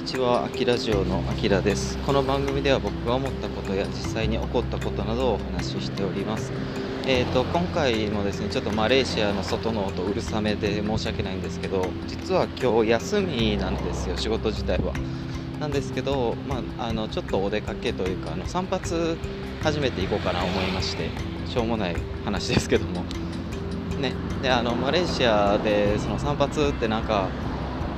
にちは、あきラジオのあきらです。この番組では僕が思ったことや実際に起こったことなどをお話ししております。えーと、今回もですね、ちょっとマレーシアの外の音うるさめで申し訳ないんですけど、実は今日休みなんですよ、仕事自体は。なんですけど、まあ、あのちょっとお出かけというか、あの散髪初めて行こうかな思いまして、しょうもない話ですけども。ね、であのマレーシアでその散髪ってなんか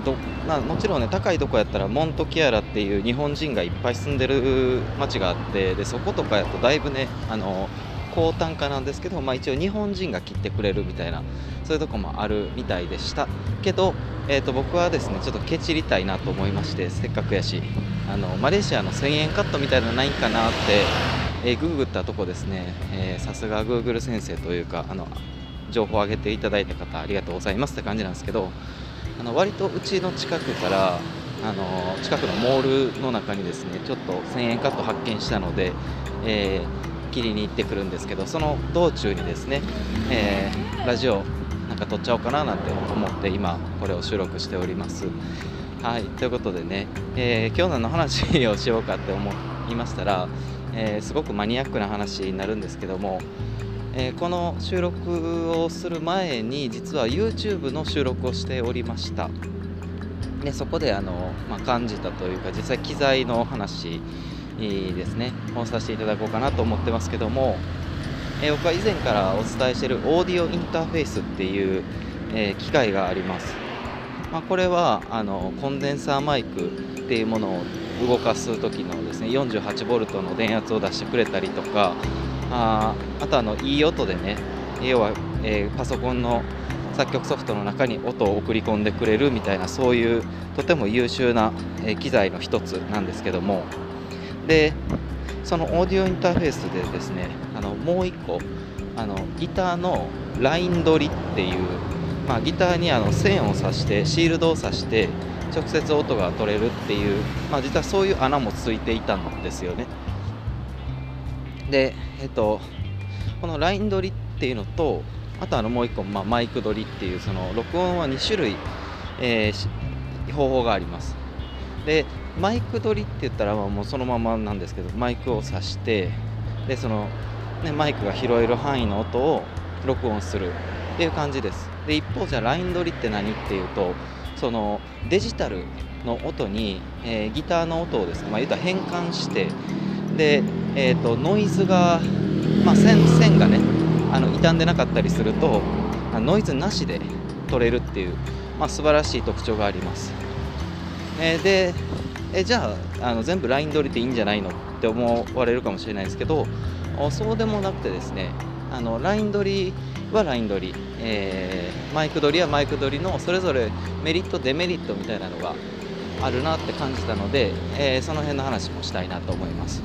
どまあ、もちろんね高いとこやったらモントキアラっていう日本人がいっぱい住んでる町があってでそことかやとだいぶねあの高単価なんですけど、まあ、一応日本人が切ってくれるみたいなそういうとこもあるみたいでした。けど、えー、と僕はですねちょっとケチりたいなと思いましてせっかくやしあのマレーシアの1000円カットみたいなのないんかなって、えー、ググったとこですねさすがグーグル先生というかあの情報を上げていただいた方ありがとうございますって感じなんですけどあの割とうちの近くからあの近くのモールの中にですねちょっと1000円カット発見したので、えー、切りに行ってくるんですけどその道中にですね、えー、ラジオなんか撮っちゃおうかななんて思って今これを収録しております。はいということでね、えー、今日何の話をしようかって思いましたら、えすごくマニアックな話になるんですけどもえー、この収録をする前に実は YouTube の収録をしておりました。でそこであの、まあ、感じたというか実際機材の話ですねをさせていただこうかなと思ってますけども、えー、僕は以前からお伝えしているオーディオインターフェースっていう、えー、機械があります、まあ、これはあのコンデンサーマイクっていうものを動かす時のですね 48V の電圧を出してくれたりとかああとあのいい音でね要は、えー、パソコンの作曲ソフトの中に音を送り込んでくれるみたいなそういうとても優秀な、えー、機材の一つなんですけどもでそのオーディオインターフェースでですねあのもう一個あのギターのライン取りっていう、まあ、ギターにあの線を刺してシールドを刺して直接音が取れるっていう、まあ、実はそういう穴もついていたんですよね。で、えっと、このライン取りっていうのとあとあのもう1個、まあ、マイク取りっていうその録音は2種類、えー、方法があります。でマイク取りって言ったらもうそのままなんですけどマイクを挿してでその、ね、マイクが拾える範囲の音を録音するっていう感じです。で一方じゃあライン取りって何っていうとそのデジタルの音に、えー、ギターの音をですね、まあ、言ったら変換してで、えーと、ノイズが、まあ、線線がねあの傷んでなかったりするとノイズなしで取れるっていう、まあ、素晴らしい特徴があります、えー、でえじゃああの全部ライン取りでいいんじゃないのって思われるかもしれないですけどそうでもなくてですねあのライン取りはライン取り、えー、マイク取りはマイク取りのそれぞれメリットデメリットみたいなのがあるなって感じたので、えー、その辺の話もしたいなと思います。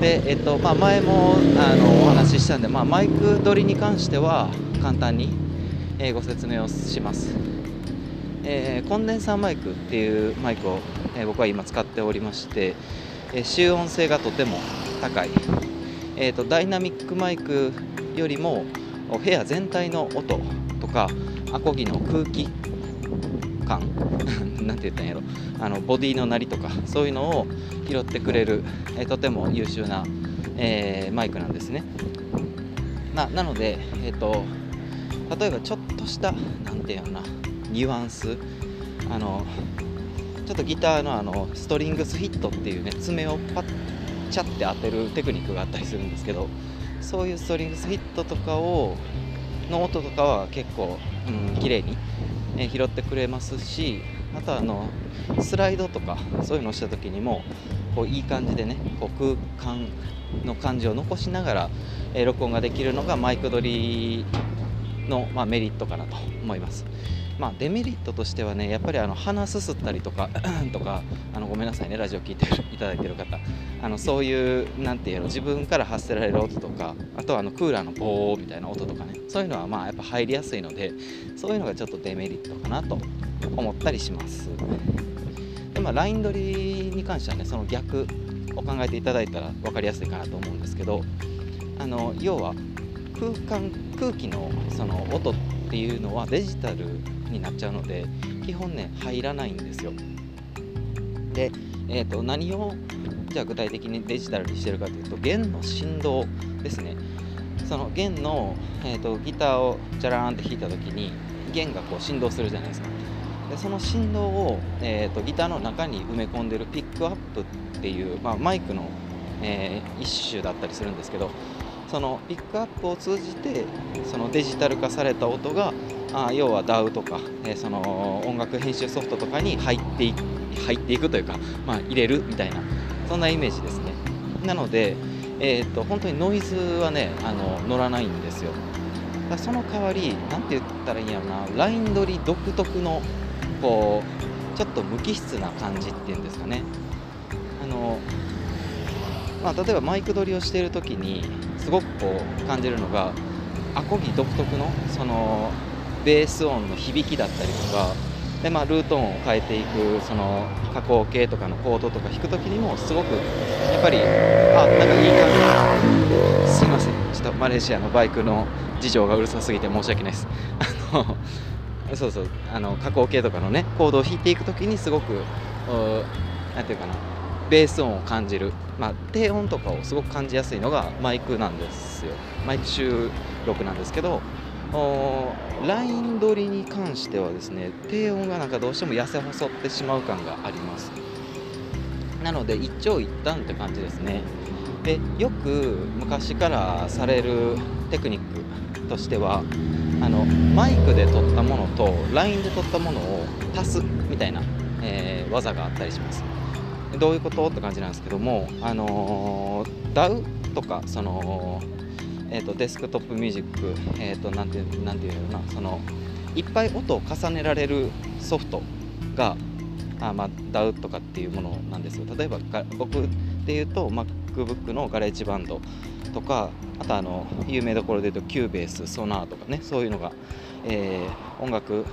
で、えっとまあ、前もあのお話ししたんで、まあ、マイク取りに関しては簡単に、えー、ご説明をします、えー、コンデンサーマイクっていうマイクを、えー、僕は今使っておりまして、え集音性がとても高い、えーと、ダイナミックマイクよりも部屋全体の音とかアコギの空気感 なんて言ったんやろあのボディの鳴りとかそういうのを拾ってくれる、え、とても優秀な、えー、マイクなんですね。ななので、えーと、例えばちょっとしたなんていうのなニュアンスあのちょっとギターのあのストリングスヒットっていうね爪をパッチャって当てるテクニックがあったりするんですけどそういうストリングスヒットとかをの音とかは結構、うん、綺麗にえ拾ってくれますしあとはあのスライドとかそういうのをした時にもこういい感じでねこう空間の感じを残しながら、え録音ができるのがマイク取りの、まあ、メリットかなと思います。まあ、デメリットとしてはねやっぱりあの鼻すすったりとか とかあのごめんなさいねラジオ聞いていただいてる方。あのそういうなんていうの自分から発せられる音とかあとはあのクーラーのボーみたいな音とかね。そういうのはまあやっぱ入りやすいのでそういうのがちょっとデメリットかなと思ったりします。でまあライン取りに関してはねその逆を考えていただいたら分かりやすいかなと思うんですけどあの要は空間空気のその音っていうのはデジタルになっちゃうので基本ね入らないんですよ。で、えー、と何をじゃあ具体的にデジタルにしてるかというと弦の振動ですね。その弦の、えーと、ギターをジャラーンって弾いた時に弦がこう振動するじゃないですか。でその振動を、えーと、ギターの中に埋め込んでるピックアップっていう、まあ、マイクの、えー、一種だったりするんですけどそのピックアップを通じてそのデジタル化された音があ要は DAW とか、えー、その音楽編集ソフトとかに入っていく入っていくというか、まあ、入れるみたいなそんなイメージですね。なので、えーと、本当にノイズはねあの乗らないんですよ。だその代わり何て言ったらいいんやろなライン取り独特のこうちょっと無機質な感じっていうんですかね。あのまあ、例えばマイク取りをしている時にすごくこう感じるのがアコギ独特のそのベース音の響きだったりとかで、まあ、ルート音を変えていくその加工系とかのコードとか弾く時にもすごくやっぱりあなんかいい感じ。すいません。ちょっとマレーシアのバイクの事情がうるさすぎて申し訳ないです。あのそうそう。あの加工系とかのねコードを弾いていく時にすごく何ていうかな。ベース音を感じる、まあ、低音とかをすごく感じやすいのがマイクなんですよ。マイク収録なんですけどライン取りに関してはですね低音がなんかどうしても痩せ細ってしまう感があります。なので一長一短って感じですね。でよく昔からされるテクニックとしてはあのマイクで撮ったものとラインで撮ったものを足すみたいな、えー、技があったりします。どういうこと？って感じなんですけどもあのー、DAW とかそのえーと、デスクトップミュージック、えーと、なんていうなんていうのなそのいっぱい音を重ねられるソフトがあ、まあ、DAW とかっていうものなんですよ。例えば僕で言うと MacBook の GarageBand とかあとあの有名どころで言うと Cubase SONAR とかねそういうのが、えー、音楽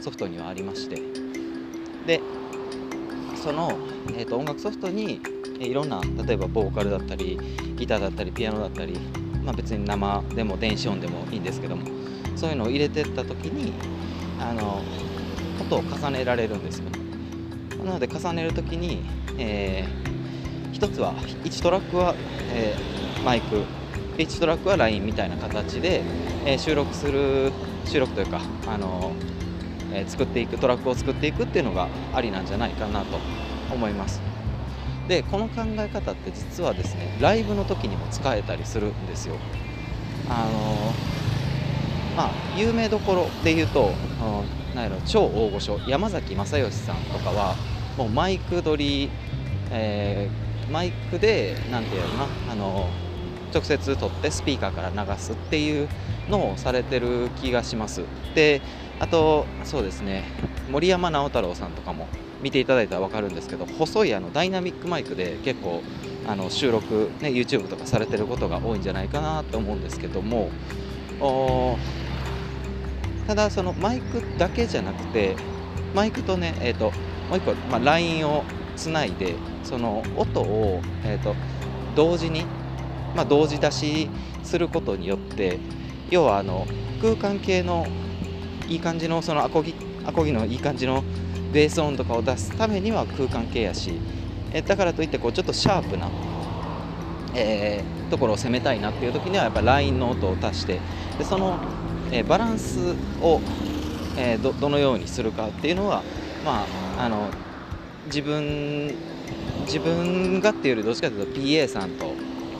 ソフトにはありまして。でその、えーと音楽ソフトにいろんな例えばボーカルだったりギターだったりピアノだったりまあ、別に生でも電子音でもいいんですけどもそういうのを入れてった時にあの音を重ねられるんですよなので重ねる時に、えー、1つは1トラックは、えー、マイク1トラックは LINE みたいな形で、えー、収録する収録というかあの、え作っていくトラックを作っていくっていうのがありなんじゃないかなと思います。でこの考え方って実はですねライブの時にも使えたりするんですよ。あのまあ有名どころで言うと何やろ超大御所山崎正義さんとかはもうマイク取り、えー、マイクで何て言うのなあの直接取ってスピーカーから流すっていうのされてる気がします。であとそうですね。森山直太朗さんとかも見ていただいたら分かるんですけど細いあのダイナミックマイクで結構あの収録、ね、YouTube とかされてることが多いんじゃないかなと思うんですけどもただそのマイクだけじゃなくてマイクとね、えーと、もう一個、まあ、LINE をつないでその音を、えーと、同時に、まあ、同時出しすることによって要はあの空間系のいい感じのそのアコギアコギのいい感じのベース音とかを出すためには空間系やし、えだからといってこうちょっとシャープな、えー、ところを攻めたいなっていう時にはやっぱラインの音を足してでその、えー、バランスを、えー、どどのようにするかっていうのはまああの自分自分がっていうよりどっちかというと PA さんと、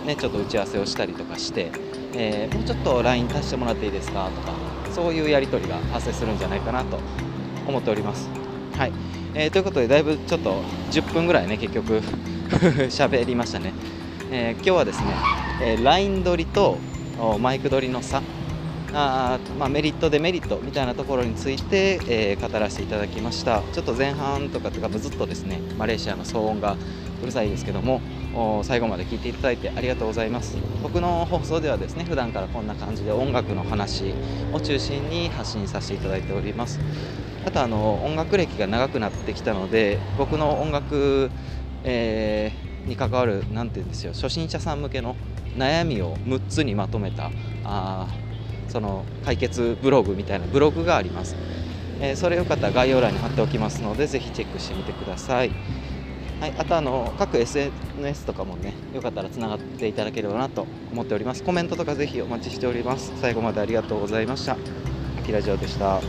ね、ちょっと打ち合わせをしたりとかして、えー、もうちょっと LINE 足してもらっていいですか？とかそういうやり取りが発生するんじゃないかなと思っております。はい、えー、ということでだいぶちょっと10分ぐらいね結局 喋りましたね、えー、今日はですね、えー、ライン取りとマイク取りの差。あまあ、メリットデメリットみたいなところについて、え、語らせていただきました。ちょっと前半とかとかずっとですねマレーシアの騒音がうるさいですけども最後まで聞いていただいてありがとうございます。僕の放送ではですね普段からこんな感じで音楽の話を中心に発信させていただいております。あとあの音楽歴が長くなってきたので僕の音楽、えー、に関わる何て言うんですよ初心者さん向けの悩みを6つにまとめたあその解決ブログみたいなブログがあります、えー、それよかったら概要欄に貼っておきますのでぜひチェックしてみてください。はい、あとあの各 SNS とかもねよかったらつながっていただければなと思っております。コメントとかぜひお待ちしております。最後までありがとうございました。あきラジオでした。